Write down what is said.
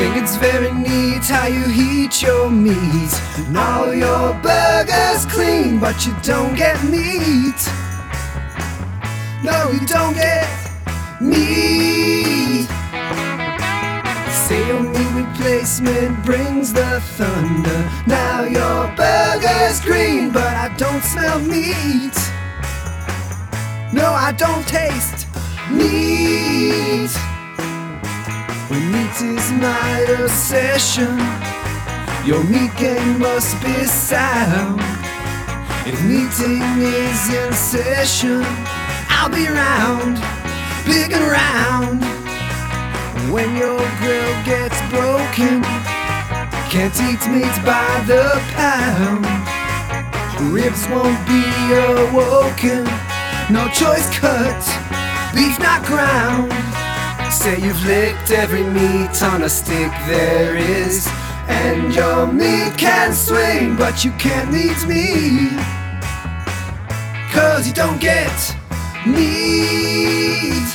think it's very neat how you heat your meat. And all your burgers clean, but you don't get meat. No, you don't get meat. Say your meat replacement brings the thunder. Now your burger's green, but I don't smell meat. No, I don't taste meat. When meat is my obsession, your meat game must be sound. If meeting is in session, I'll be round, big and round. When your grill gets broken, can't eat meat by the pound. Ribs won't be awoken, no choice cut, beef not ground. Say you've licked every meat on a stick there is, and your meat can swing, but you can't meet me. Cause you don't get meat.